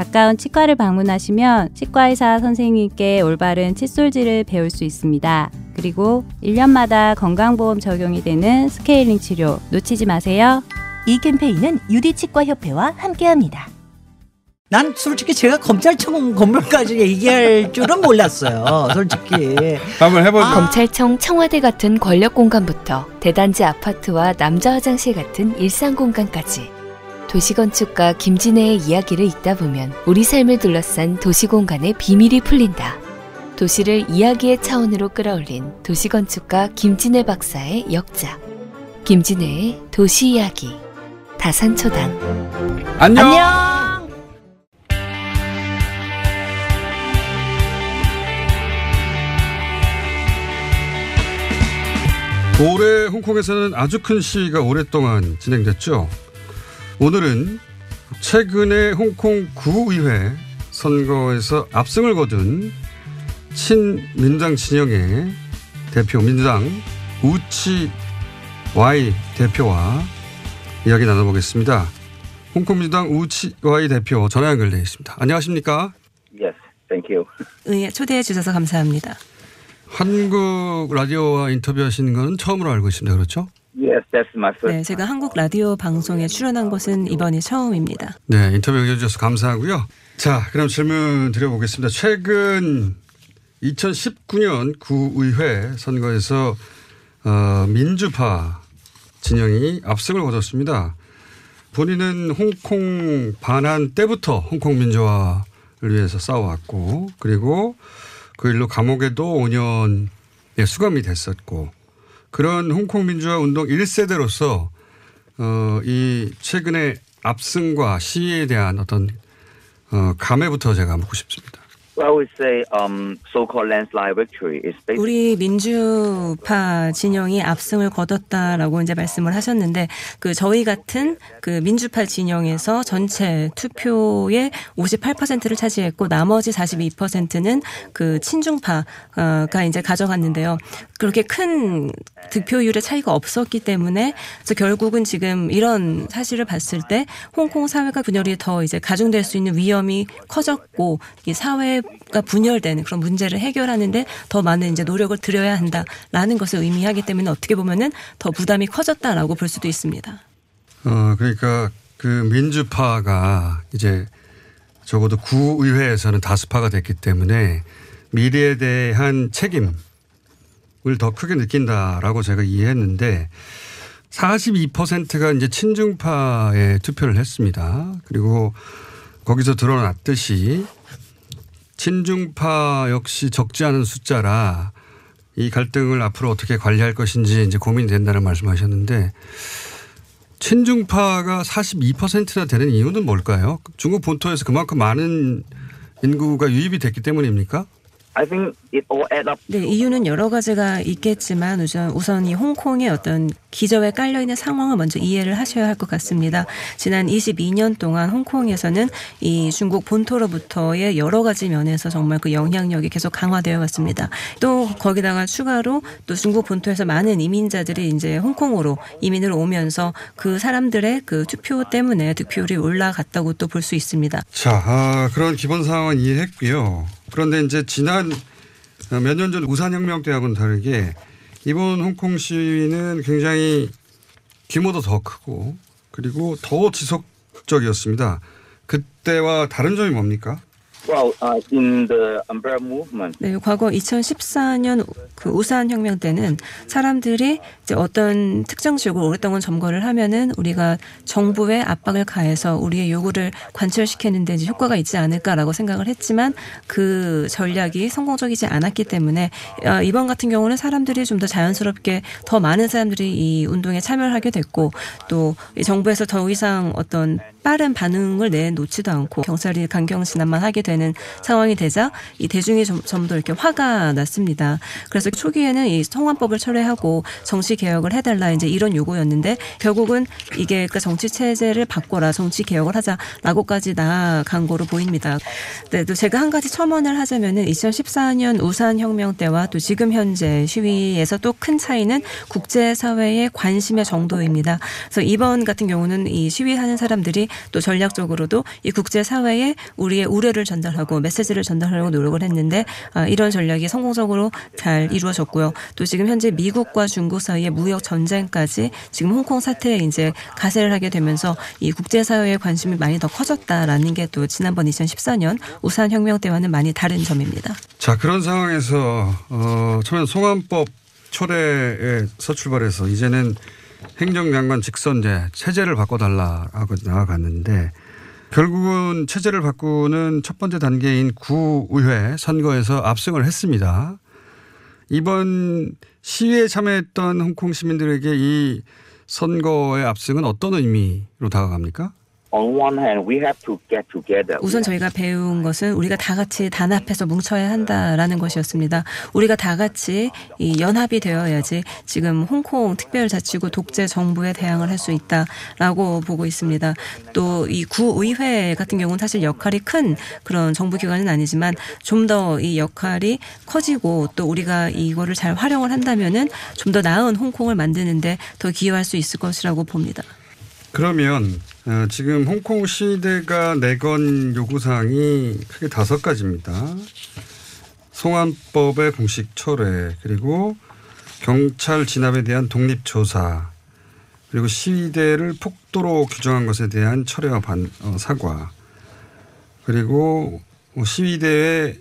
가까운 치과를 방문하시면 치과의사 선생님께 올바른 칫솔질을 배울 수 있습니다. 그리고 1년마다 건강보험 적용이 되는 스케일링 치료 놓치지 마세요. 이 캠페인은 유디치과협회와 함께합니다. 난 솔직히 제가 검찰청 건물까지 얘기할 줄은 몰랐어요. 솔직히. 한번 해보죠. 아. 검찰청 청와대 같은 권력 공간부터 대단지 아파트와 남자 화장실 같은 일상 공간까지 도시건축가 김진애의 이야기를 읽다 보면 우리 삶을 둘러싼 도시공간의 비밀이 풀린다. 도시를 이야기의 차원으로 끌어올린 도시건축가 김진애 박사의 역작. 김진애의 도시 이야기. 다산초당. 안녕. 안녕. 올해 홍콩에서는 아주 큰 시위가 오랫동안 진행됐죠. 오늘은 최근에 홍콩 구의회 선거에서 압승을 거둔 친민주당 진영의 대표 민주당 우치 와이 대표와 이야기 나눠보겠습니다. 홍콩 민주당 우치 와이 대표 전화 연결되어 있습니다. 안녕하십니까? Yes, thank you. 의회 초대해 주셔서 감사합니다. 한국 라디오와 인터뷰하신 건 처음으로 알고 있습니다. 그렇죠? Yes, that's my first. 네, 제가 한국 라디오 방송에 출연한 것은 이번이 처음입니다. 네, 인터뷰 해주셔서 감사하고요. 자, 그럼 질문 드려보겠습니다. 최근 2019년 구의회 선거에서 어, 민주파 진영이 압승을 거뒀습니다. 본인은 홍콩 반환 때부터 홍콩 민주화를 위해서 싸워왔고 그리고 그 일로 감옥에도 5년에 수감이 됐었고 그런 홍콩 민주화 운동 1세대로서 어, 이 최근의 압승과 시위에 대한 어떤 어, 감회부터 제가 묻고 싶습니다. Um, 우리 민주파 진영이 압승을 거뒀다라고 이제 말씀을 하셨는데 그 저희 같은 그 민주파 진영에서 전체 투표의 58%를 차지했고 나머지 42%는 그 친중파가 이제 가져갔는데요. 그렇게 큰 득표율의 차이가 없었기 때문에 그래서 결국은 지금 이런 사실을 봤을 때 홍콩 사회가 분열이 더 이제 가중될 수 있는 위험이 커졌고 이 사회 가 분열되는 그런 문제를 해결하는데 더 많은 이제 노력을 들여야 한다라는 것을 의미하기 때문에 어떻게 보면은 더 부담이 커졌다라고 볼 수도 있습니다. 어, 그러니까 그 민주파가 이제 적어도 구의회에서는 다수파가 됐기 때문에 미래에 대한 책임을 더 크게 느낀다라고 제가 이해했는데 42%가 이제 친중파에 투표를 했습니다. 그리고 거기서 드러났듯이 친중파 역시 적지 않은 숫자라 이 갈등을 앞으로 어떻게 관리할 것인지 이제 고민이 된다는 말씀하셨는데 친중파가 42%나 되는 이유는 뭘까요? 중국 본토에서 그만큼 많은 인구가 유입이 됐기 때문입니까? I think it all add up. 네, 이유는 여러 가지가 있겠지만 우선 우선 이 홍콩의 어떤 기저에 깔려 있는 상황을 먼저 이해를 하셔야 할 것 같습니다. 지난 22년 동안 홍콩에서는 이 중국 본토로부터의 여러 가지 면에서 정말 그 영향력이 계속 강화되어 왔습니다. 또 거기다가 추가로 또 중국 본토에서 많은 이민자들이 이제 홍콩으로 이민을 오면서 그 사람들의 그 투표 때문에 득표율이 올라갔다고 또 볼 수 있습니다. 자, 아, 그런 기본 상황은 이해했고요. 그런데 이제 지난 몇 년 전 우산혁명 때하고는 다르게 이번 홍콩 시위는 굉장히 규모도 더 크고 그리고 더 지속적이었습니다. 그때와 다른 점이 뭡니까? Uh, 네, 과거 2014년 그 우산 혁명 때는 사람들이 이제 어떤 특정 지역을 오랫동안 점거를 하면은 우리가 정부에 압박을 가해서 우리의 요구를 관철시켰는데 이제 효과가 있지 않을까라고 생각을 했지만 그 전략이 성공적이지 않았기 때문에 어, 이번 같은 경우는 사람들이 좀 더 자연스럽게 더 많은 사람들이 이 운동에 참여를 하게 됐고 또이 정부에서 더 이상 어떤 빠른 반응을 내놓지도 않고 경찰이 강경 진압만 하게 되는 상황이 되자 이 대중이 좀더 이렇게 화가 났습니다. 그래서 초기에는 이 성환법을 철회하고 정치 개혁을 해달라 이제 이런 요구였는데 결국은 이게 그러니까 정치 체제를 바꿔라 정치 개혁을 하자라고까지 나아간 거로 보입니다. 네, 또 제가 한 가지 첨언을 하자면은 2014년 우산 혁명 때와 또 지금 현재 시위에서 또 큰 차이는 국제 사회의 관심의 정도입니다. 그래서 이번 같은 경우는 이 시위하는 사람들이 또 전략적으로도 이 국제 사회에 우리의 우려를 전달하고 메시지를 전달하려고 노력을 했는데 아, 이런 전략이 성공적으로 잘 이루어졌고요. 또 지금 현재 미국과 중국 사이의 무역 전쟁까지 지금 홍콩 사태에 이제 가세를 하게 되면서 이 국제 사회의 관심이 많이 더 커졌다라는 게 또 지난번 2014년 우산 혁명 때와는 많이 다른 점입니다. 자, 그런 상황에서 어, 처음엔 송환법 초래에서 출발해서 이제는 행정장관 직선제 체제를 바꿔달라고 나아갔는데 결국은 체제를 바꾸는 첫 번째 단계인 구의회 선거에서 압승을 했습니다. 이번 시위에 참여했던 홍콩 시민들에게 이 선거의 압승은 어떤 의미로 다가갑니까? On one hand, we have to get together. 우선 저희가 배운 것은 우리가 다 같이 단합해서 뭉쳐야 한다라는 것이었습니다. 우리가 다 같이 이 연합이 되어야지 지금 홍콩 특별자치구 독재 정부에 대항을 할 수 있다라고 보고 있습니다. 또 이 구의회 같은 경우는 사실 역할이 큰 그런 정부 기관은 아니지만 좀 더 이 역할이 커지고 또 우리가 이거를 잘 활용을 한다면은 좀 더 나은 홍콩을 만드는데 더 기여할 수 있을 것이라고 봅니다. 그러면 어, 지금 홍콩 시대가 내건 요구사항이 크게 다섯 가지입니다. 송환법의 공식 철회 그리고 경찰 진압에 대한 독립 조사 그리고 시위대를 폭도로 규정한 것에 대한 철회와 반, 어, 사과 그리고 시위대의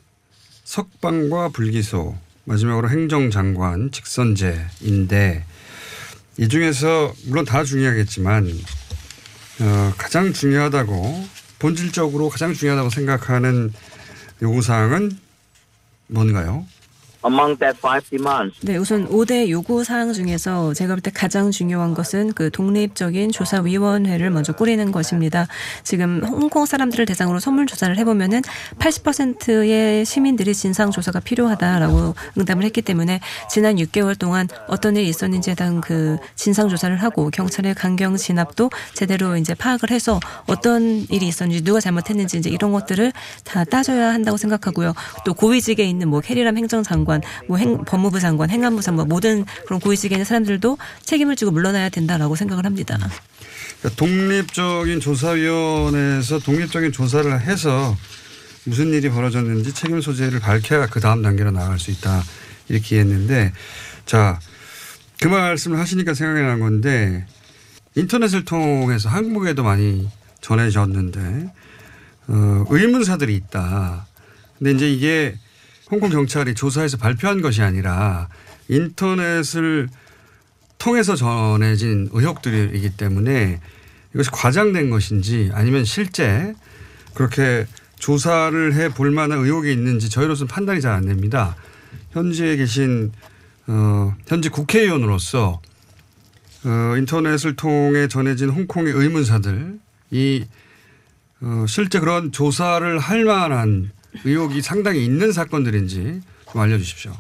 석방과 불기소 마지막으로 행정장관 직선제인데 이 중에서 물론 다 중요하겠지만 어, 가장 중요하다고 본질적으로 가장 중요하다고 생각하는 요구사항은 뭔가요? Among that five demands, 네, 우선 5대 요구 사항 중에서 제가 볼 때 가장 중요한 것은 그 독립적인 조사위원회를 먼저 꾸리는 것입니다. 지금 홍콩 사람들을 대상으로 선물 조사를 해보면은 80%의 시민들이 진상 조사가 필요하다라고 응답을 했기 때문에 지난 6개월 동안 어떤 일이 있었는지에 대한 그 진상 조사를 하고 경찰의 강경 진압도 제대로 이제 파악을 해서 어떤 일이 있었는지 누가 잘못했는지 이제 이런 것들을 다 따져야 한다고 생각하고요. 또 고위직에 있는 뭐 캐리람 행정장관, 뭐 행, 법무부 장관, 행안부 장관 모든 그런 고위직에 있는 사람들도 책임을 지고 물러나야 된다라고 생각을 합니다. 그러니까 독립적인 조사위원회에서 독립적인 조사를 해서 무슨 일이 벌어졌는지 책임 소재를 밝혀야 그 다음 단계로 나아갈 수 있다 이렇게 했는데 자 그 말씀을 하시니까 생각이 난 건데 인터넷을 통해서 한국에도 많이 전해졌는데 어, 의문사들이 있다. 근데 이제 이게 홍콩 경찰이 조사해서 발표한 것이 아니라 인터넷을 통해서 전해진 의혹들이기 때문에 이것이 과장된 것인지 아니면 실제 그렇게 조사를 해 볼 만한 의혹이 있는지 저희로서는 판단이 잘 안 됩니다. 현지에 계신 어, 현지 국회의원으로서 어, 인터넷을 통해 전해진 홍콩의 의문사들 이 어, 실제 그런 조사를 할 만한 의혹이 상당히 있는 사건들인지 좀 알려주십시오.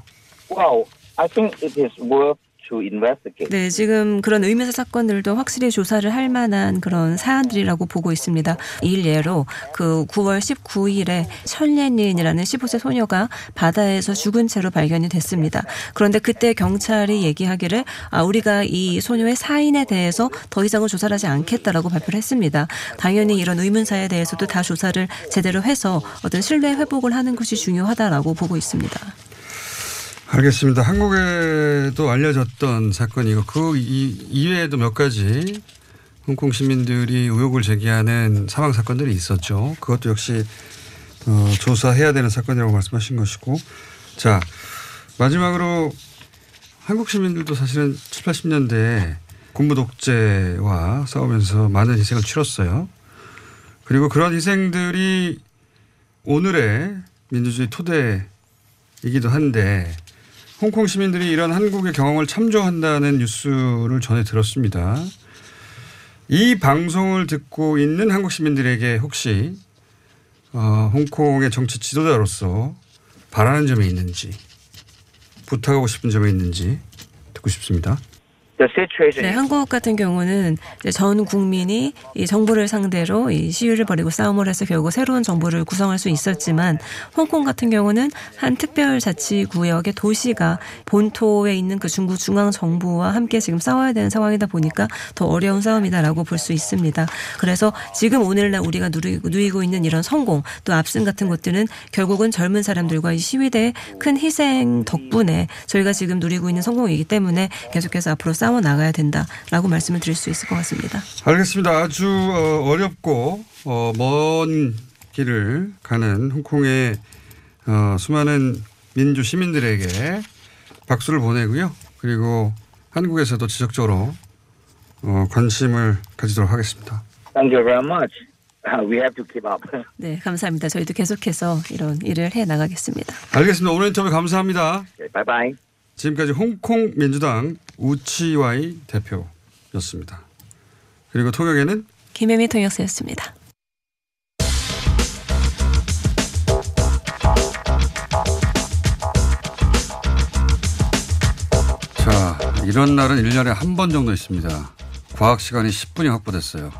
Well, I think it is worth to investigate. 네, 지금 그런 의문사 사건들도 확실히 조사를 할 만한 그런 사안들이라고 보고 있습니다. 일례로 그 9월 19일에 설레닌이라는 15세 소녀가 바다에서 죽은 채로 발견이 됐습니다. 그런데 그때 경찰이 얘기하기를 아, 우리가 이 소녀의 사인에 대해서 더 이상은 조사를 하지 않겠다라고 발표를 했습니다. 당연히 이런 의문사에 대해서도 다 조사를 제대로 해서 어떤 신뢰 회복을 하는 것이 중요하다라고 보고 있습니다. 알겠습니다. 한국에도 알려졌던 사건이고 그 이- 이외에도 몇 가지 홍콩 시민들이 의혹을 제기하는 사망 사건들이 있었죠. 그것도 역시 어, 조사해야 되는 사건이라고 말씀하신 것이고 자 마지막으로 한국 시민들도 사실은 7, 80년대에 군부 독재와 싸우면서 많은 희생을 치렀어요. 그리고 그런 희생들이 오늘의 민주주의 토대이기도 한데 홍콩 시민들이 이런 한국의 경험을 참조한다는 뉴스를 전해 들었습니다. 이 방송을 듣고 있는 한국 시민들에게 혹시 어, 홍콩의 정치 지도자로서 바라는 점이 있는지 부탁하고 싶은 점이 있는지 듣고 싶습니다. 네, is 한국 같은 경우는 전 국민이 이 정부를 상대로 이 시위를 벌이고 싸움을 해서 결국 새로운 정부를 구성할 수 있었지만 홍콩 같은 경우는 한 특별자치구역의 도시가 본토에 있는 그 중국 중앙 정부와 함께 지금 싸워야 되는 상황이다 보니까 더 어려운 싸움이다라고 볼 수 있습니다. 그래서 지금 오늘날 우리가 누리고, 누리고 있는 이런 성공 또 압승 같은 것들은 결국은 젊은 사람들과 이 시위대의 큰 희생 덕분에 저희가 지금 누리고 있는 성공이기 때문에 계속해서 앞으로 싸워 나가야 된다라고 말씀을 드릴 수 있을 것 같습니다. 알겠습니다. 아주 어, 어렵고 어, 먼 길을 가는 홍콩의 어, 수많은 민주 시민들에게 박수를 보내고요. 그리고 한국에서도 지속적으로 어, 관심을 가지도록 하겠습니다. thank you very much. Uh, we have to keep up. 네, 감사합니다. 저희도 계속해서 이런 일을 해 나가겠습니다. 알겠습니다. 오늘 인터뷰 감사합니다. Okay, bye bye. 지금까지 홍콩 민주당 우치와이 대표였습니다. 그리고 통역에는 김혜미 통역사였습니다. 자 이런 날은 1년에 한 번 정도 있습니다. 과학 시간이 10분이 확보됐어요.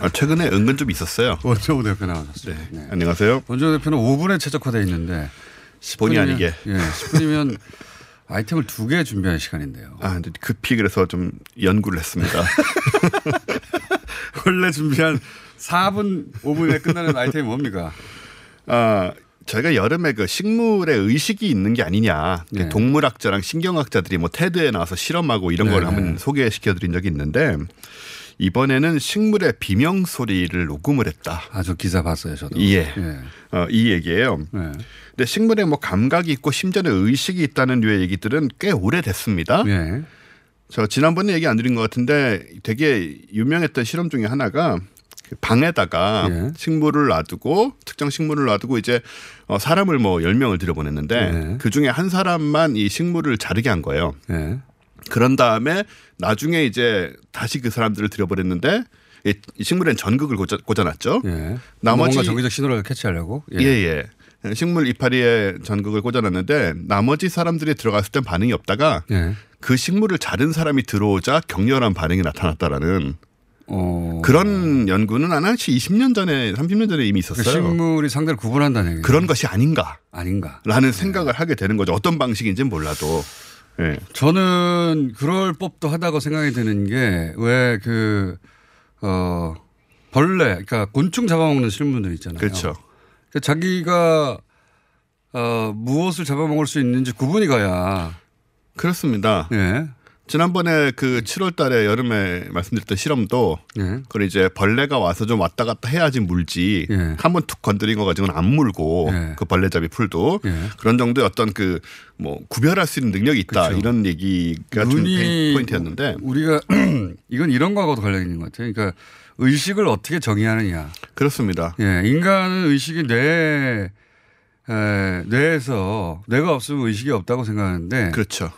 아, 최근에 은근 좀 있었어요. 원정우 대표 나오셨어요. 네. 안녕하세요. 원정우 대표는 5분에 최적화되어 있는데 10분이면, 본의 아니게. 예, 10분이면 아이템을 두 개 준비할 시간인데요. 아, 근데 급히 그래서 좀 연구를 했습니다. 원래 준비한 4분, 5분에 끝나는 아이템이 뭡니까? 아, 저희가 여름에 그 식물에 의식이 있는 게 아니냐. 그 네. 동물학자랑 신경학자들이 뭐 테드에 나와서 실험하고 이런 걸 네. 한번 소개시켜 드린 적이 있는데 이번에는 식물의 비명 소리를 녹음을 했다. 아, 저 기사 봤어요, 저도. 예. 예. 어, 이 얘기예요. 네. 근데 식물에 뭐 감각이 있고 심전에 의식이 있다는 류의 얘기들은 꽤 오래됐습니다. 예. 저 지난번에 얘기 안 드린 것 같은데 되게 유명했던 실험 중에 하나가 그 방에다가 예. 식물을 놔두고 특정 식물을 놔두고 이제 어, 사람을 뭐 10명을 들여보냈는데 예. 그 중에 한 사람만 이 식물을 자르게 한 거예요. 예. 그런 다음에 나중에 이제 다시 그 사람들을 들여보냈는데 이, 이 식물엔 전극을 꽂아, 꽂아놨죠. 예. 나머지 뭔가 정기적 신호를 캐치하려고. 예, 예. 식물 이파리에 전극을 꽂아놨는데 나머지 사람들이 들어갔을 땐 반응이 없다가 예. 그 식물을 자른 사람이 들어오자 격렬한 반응이 나타났다라는 어. 그런 연구는 한 20년 전에 30년 전에 이미 그 있었어요. 식물이 상대를 구분한다는 얘기예요. 그런 것이 아닌가라는 아닌가. 생각을 하게 되는 거죠. 어떤 방식인지는 몰라도. 예. 저는 그럴 법도 하다고 생각이 드는 게 왜 그, 어, 벌레, 그러니까 곤충 잡아먹는 실무들 있잖아요. 그렇죠. 그러니까 자기가 어, 무엇을 잡아먹을 수 있는지 구분이 가야. 그렇습니다. 예. 지난번에 그 7월 달에 여름에 말씀드렸던 실험도 예. 그걸 이제 벌레가 와서 좀 왔다 갔다 해야지 물지 예. 한번 툭 건드린 거 가지고는 안 물고 예. 그 벌레잡이 풀도 예. 그런 정도의 어떤 그 뭐 구별할 수 있는 능력이 있다 그렇죠. 이런 얘기가 좀 포인트였는데 우리가 이건 이런 거하고도 관련이 있는 것 같아요. 그러니까 의식을 어떻게 정의하느냐. 그렇습니다. 예, 인간은 의식이 뇌 에, 뇌에서 뇌가 없으면 의식이 없다고 생각하는데 그렇죠.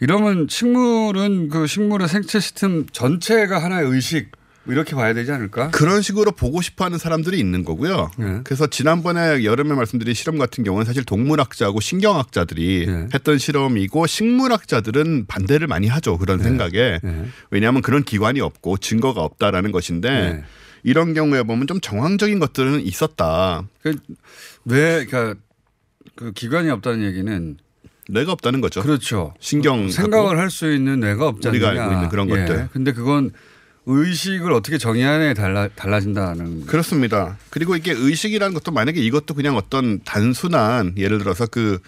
이러면 식물은 그 식물의 생체 시스템 전체가 하나의 의식 뭐 이렇게 봐야 되지 않을까? 그런 식으로 보고 싶어 하는 사람들이 있는 거고요. 예. 그래서 지난번에 여름에 말씀드린 실험 같은 경우는 사실 동물학자하고 신경학자들이 예. 했던 실험이고 식물학자들은 반대를 많이 하죠 그런 생각에 예. 왜냐하면 그런 기관이 없고 증거가 없다라는 것인데 예. 이런 경우에 보면 좀 정황적인 것들은 있었다. 그 뇌, 그러니까 그 기관이 없다는 얘기는 뇌가 없다는 거죠. 그렇죠. 신경 생각을 할 수 있는 뇌가 않느냐. 우리가 알고 있는 그런 예. 것들. 근데 그건 의식을 어떻게 정의하느냐에 달라, 달라진다는. 그렇습니다. 그리고 이게 의식이라는 것도 만약에 이것도 그냥 어떤 단순한 예를 들어서 그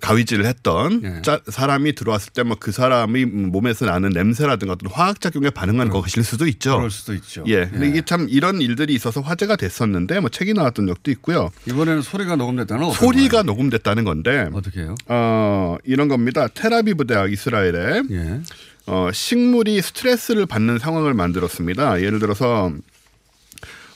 가위질을 했던 예. 짜- 사람이 들어왔을 때 뭐 그 사람이 몸에서 나는 냄새라든가 어떤 화학 작용에 반응한 것일 수도 있죠. 그럴 수도 있죠. 예. 근데 예. 이게 참 이런 일들이 있어서 화제가 됐었는데 뭐 책이 나왔던 적도 있고요. 이번에는 소리가 녹음됐다는 소리가 녹음됐다는 건데 어떻게 해요? 어, 이런 겁니다. 테라비브 대학 이스라엘에 예. 어, 식물이 스트레스를 받는 상황을 만들었습니다. 예를 들어서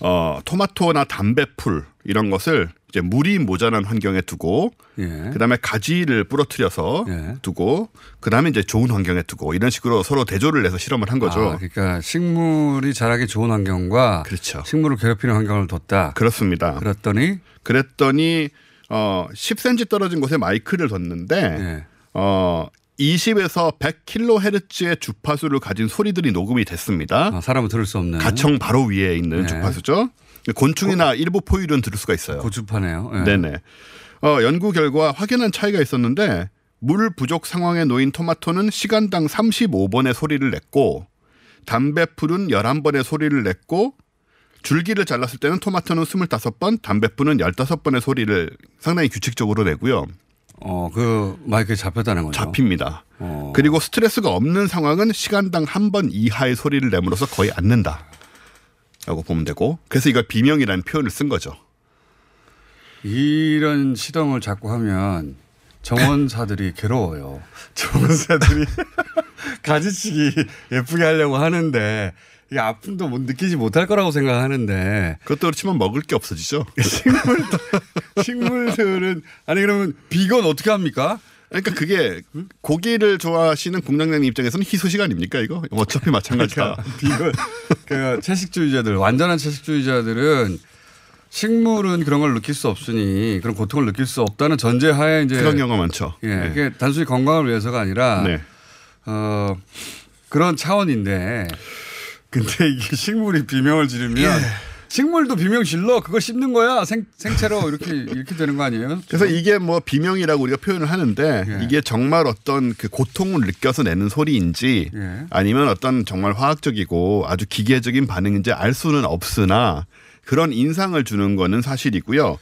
어, 토마토나 담배풀 이런 것을 이제 물이 모자란 환경에 두고 예. 그다음에 가지를 부러뜨려서 두고 그다음에 이제 좋은 환경에 두고 이런 식으로 서로 대조를 해서 실험을 한 거죠. 아, 그러니까 식물이 자라기 좋은 환경과 그렇죠. 식물을 괴롭히는 환경을 뒀다. 그렇습니다. 그랬더니 그랬더니 어 10cm 떨어진 곳에 마이크를 뒀는데 예. 어 20에서 100kHz의 주파수를 가진 소리들이 녹음이 됐습니다. 아, 사람은 들을 수 없는 가청 바로 위에 있는 네. 주파수죠. 곤충이나 일부 포유류는 들을 수가 있어요. 고주파네요. 예. 네네. 어, 연구 결과 확연한 차이가 있었는데 물 부족 상황에 놓인 토마토는 시간당 35번의 소리를 냈고 담배풀은 11번의 소리를 냈고 줄기를 잘랐을 때는 토마토는 25번, 담배풀은 15번의 소리를 상당히 규칙적으로 내고요. 어, 그 마이크에 잡혔다는 거죠. 잡힙니다. 어. 그리고 스트레스가 없는 상황은 시간당 한 번 이하의 소리를 내므로써 거의 안 낸다. 라고 보면 되고 그래서 이걸 비명이라는 표현을 쓴 거죠. 이런 실험을 자꾸 하면 정원사들이 괴로워요. 정원사들이 가지치기 예쁘게 하려고 하는데 이게 아픔도 못 느끼지 못할 거라고 생각하는데 그것도 그렇지만 먹을 게 없어지죠. 식물들, 식물들은 아니 그러면 비건 어떻게 합니까? 그러니까 그게 고기를 좋아하시는 공장장님 입장에서는 희소식 아닙니까 이거? 어차피 마찬가지다. 그러니까 비건 그 채식주의자들 완전한 채식주의자들은 식물은 그런 걸 느낄 수 없으니 그런 고통을 느낄 수 없다는 전제하에 이제 그런 경우가 많죠. 예, 네. 이게 단순히 건강을 위해서가 아니라 네. 어 그런 차원인데 근데 이게 식물이 비명을 지르면 예. 식물도 비명 질러 그거 씹는 거야 생, 생채로 이렇게 이렇게 되는 거 아니에요? 그래서 이게 뭐 비명이라고 우리가 표현을 하는데 예. 이게 정말 어떤 그 고통을 느껴서 내는 소리인지 예. 아니면 어떤 정말 화학적이고 아주 기계적인 반응인지 알 수는 없으나 그런 인상을 주는 거는 사실이고요.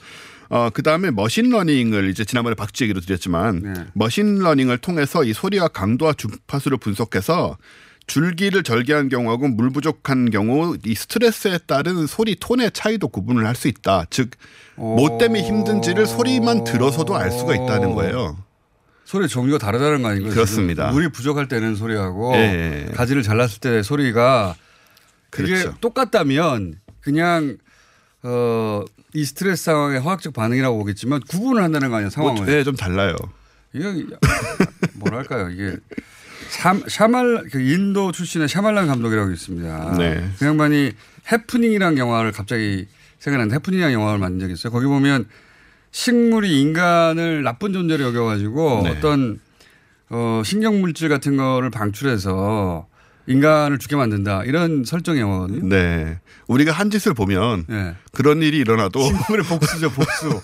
어, 그 다음에 machine learning을 이제 지난번에 박쥐 얘기도 드렸지만 네. machine learning을 통해서 이 소리와 강도와 주파수를 분석해서 줄기를 절개한 경우하고 물 부족한 경우 이 스트레스에 따른 소리 톤의 차이도 구분을 할 수 있다. 즉, 뭐 때문에 힘든지를 소리만 들어서도 알 수가 있다는 거예요. 소리 종류가 다르다는 거 아닌가요? 그렇습니다. 물이 부족할 때는 소리하고 예. 가지를 잘랐을 때 소리가 그게 그렇죠. 똑같다면 그냥 어, 이 스트레스 상황의 화학적 반응이라고 보겠지만 구분을 한다는 거 아니에요 상황을. 네, 좀 달라요. 이게 뭐랄까요 이게 샤, 샤말 그 인도 출신의 샤말란 감독이라고 있습니다. 네. 그 양반이 해프닝이라는 영화를 갑자기 생각나는데 해프닝이라는 영화를 만든 적이 있어요. 거기 보면 식물이 인간을 나쁜 존재로 여겨가지고 네. 어떤 어, 신경 물질 같은 거를 방출해서 인간을 죽게 만든다 이런 설정의 영화거든요. 네. 우리가 한 짓을 보면 네. 그런 일이 일어나도 식물의 복수죠 복수.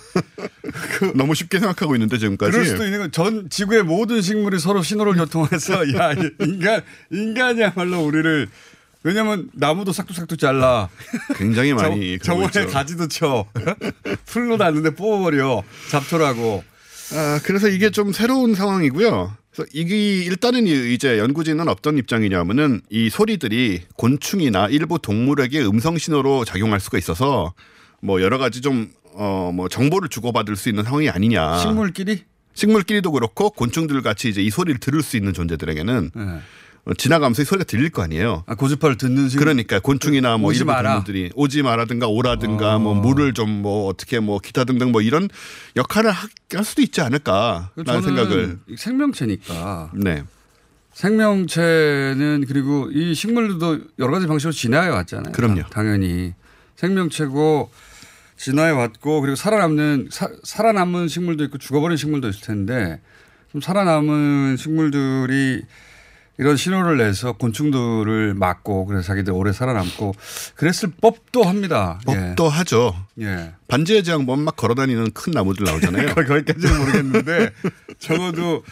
너무 쉽게 생각하고 있는데 지금까지. 그럴 수도 있는 건 전 지구의 모든 식물이 서로 신호를 교통해서 야 인간 인간이야말로 우리를 왜냐면 나무도 싹둑싹둑 잘라. 굉장히 많이 정원에 있죠. 가지도 쳐. 풀로 났는데 뽑아버려. 잡초라고. 아, 그래서 이게 좀 새로운 상황이고요. 그래서 이게 일단은 이- 이제 연구진은 어떤 입장이냐면은 이 소리들이 곤충이나 일부 동물에게 음성 신호로 작용할 수가 있어서 뭐 여러 가지 좀 어 뭐 정보를 주고받을 수 있는 상황이 아니냐. 식물끼리? 식물끼리도 그렇고 곤충들 같이 이제 이 소리를 들을 수 있는 존재들에게는 네. 어, 지나가면서 이 소리가 들릴 거 아니에요. 아, 고주파를 듣는 식물. 그러니까 곤충이나 뭐 마라. 동물들이 오지 마라든가 오라든가 뭐 물을 좀 뭐 어떻게 뭐 기타 등등 뭐 이런 역할을 하- 할 수도 있지 않을까라는 생각을 생명체니까. 네. 생명체는 그리고 이 식물들도 여러 가지 방식으로 진화해 왔잖아요. 그럼요. 당연히 생명체고 진화해 왔고 그리고 살아남는 사, 살아남은 식물도 있고 죽어버린 식물도 있을 텐데 좀 살아남은 식물들이 이런 신호를 내서 곤충들을 막고 그래서 자기들 오래 살아남고 그랬을 법도 합니다. 법도 하죠. 예. 반지의 제왕 보면 막 걸어다니는 큰 나무들 나오잖아요. 거- 거기까지는 모르겠는데 적어도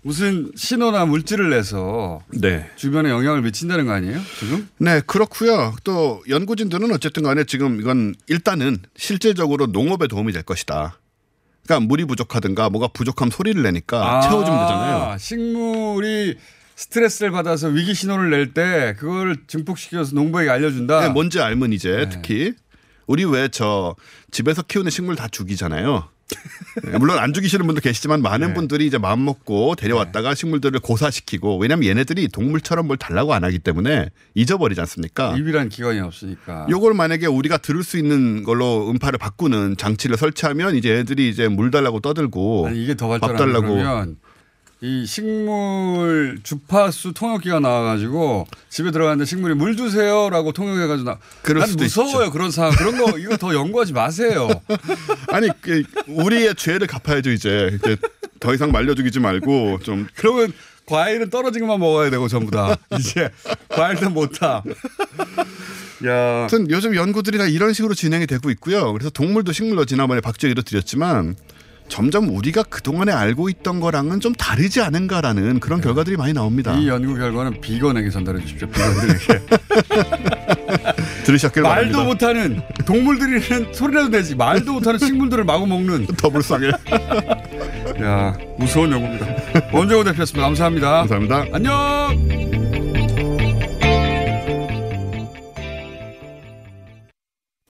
무슨 신호나 물질을 내서 네. 주변에 영향을 미친다는 거 아니에요? 지금? 네, 그렇고요. 또 연구진들은 어쨌든 간에 지금 이건 일단은 실질적으로 농업에 도움이 될 것이다. 그러니까 물이 부족하든가 뭐가 부족함 소리를 내니까 아, 채워주면 되잖아요. 식물이 스트레스를 받아서 위기 신호를 낼 때 그걸 증폭시켜서 농부에게 알려준다. 네, 뭔지 알면 네. 이제 특히 우리 왜 저 집에서 키우는 식물 다 죽이잖아요. 네, 물론 안 죽이시는 분도 계시지만 많은 네. 분들이 이제 마음 먹고 데려왔다가 식물들을 고사시키고 왜냐하면 얘네들이 동물처럼 뭘 달라고 안 하기 때문에 잊어버리지 않습니까? 입이란 기관이 없으니까. 요걸 만약에 우리가 들을 수 있는 걸로 음파를 바꾸는 장치를 설치하면 이제 애들이 이제 물 달라고 떠들고 아니, 이게 더밥 발전하면 달라고 그러면 이 식물 주파수 통역기가 나와가지고 집에 들어갔는데 식물이 물 주세요라고 통역해가지고 나. 그럴 난 수도 무서워요 있죠. 그런 상황 그런 거 이거 더 연구하지 마세요. 아니 그 우리의 죄를 갚아야죠 이제 이제 더 이상 말려 죽이지 말고 좀 그러면 과일은 떨어진 것만 먹어야 되고 전부 다 이제 과일도 못 타. 야. 아무튼 요즘 연구들이 다 이런 식으로 진행이 되고 있고요. 그래서 동물도 식물도 지난번에 박제기도 드렸지만 점점 우리가 그동안에 알고 있던 거랑은 좀 다르지 않은가라는 그런 결과들이 많이 나옵니다. 이 연구 결과는 비건에게 전달해 주십시오. 비건들에게. 들으셨길 바랍니다. 말도 못하는 동물들이는 소리라도 내지 말도 못하는 식물들을 마구 먹는 더 불쌍해. 야 무서운 연구입니다. 원정호 대표였습니다. 감사합니다. 감사합니다. 안녕.